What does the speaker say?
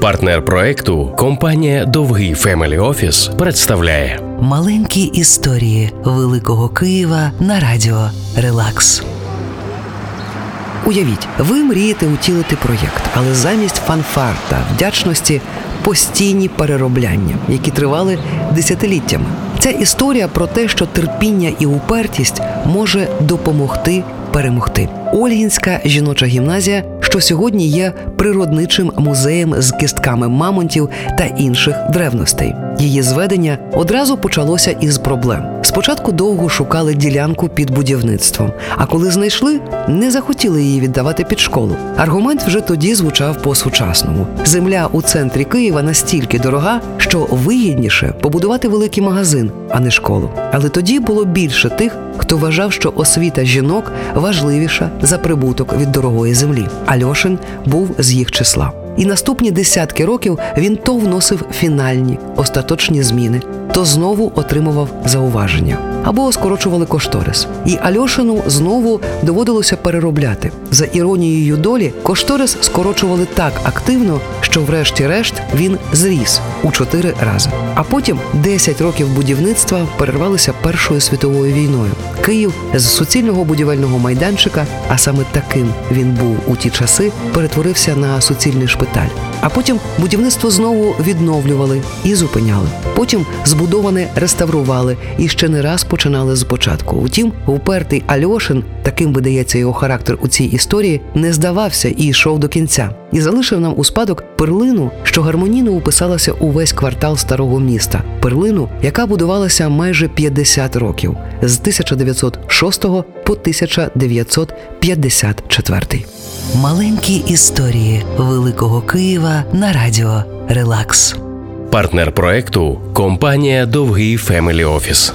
Партнер проекту компанія Довгий Family Office представляє Маленькі історії Великого Києва на радіо Релакс. Уявіть, ви мрієте утілити проєкт, але замість фанфар та вдячності постійні переробляння, які тривали десятиліттями. Ця історія про те, що терпіння і упертість може допомогти перемогти. Ольгінська жіноча гімназія, що сьогодні є природничим музеєм з кістками мамонтів та інших древностей. Її зведення одразу почалося із проблем. Спочатку довго шукали ділянку під будівництвом, а коли знайшли, не захотіли її віддавати під школу. Аргумент вже тоді звучав по-сучасному: земля у центрі Києва настільки дорога, що вигідніше побудувати великий магазин, а не школу. Але тоді було більше тих, хто вважав, що освіта жінок важливіша за прибуток від дорогої землі. Альошин був з їх числа. І наступні десятки років він то вносив фінальні остаточні зміни, то знову отримував зауваження або скорочували кошторис. І Альошину знову доводилося переробляти. За іронією долі, кошторис скорочували так активно, що, врешті-решт, він зріс у чотири рази. А потім 10 років будівництва перервалися Першою світовою війною. Київ з суцільного будівельного майданчика, а саме таким він був у ті часи, перетворився на суцільний шпиталь. Металь. А потім будівництво знову відновлювали і зупиняли. Потім збудоване реставрували і ще не раз починали спочатку. Утім, упертий Альошин, таким видається його характер у цій історії, не здавався і йшов до кінця, і залишив нам у спадок перлину, що гармонійно уписалася у весь квартал старого міста. Перлину, яка будувалася майже 50 років з 1906 по 1954. Маленькі історії Великого Києва на радіо Релакс. партнер проекту компанія Довгий Family Office.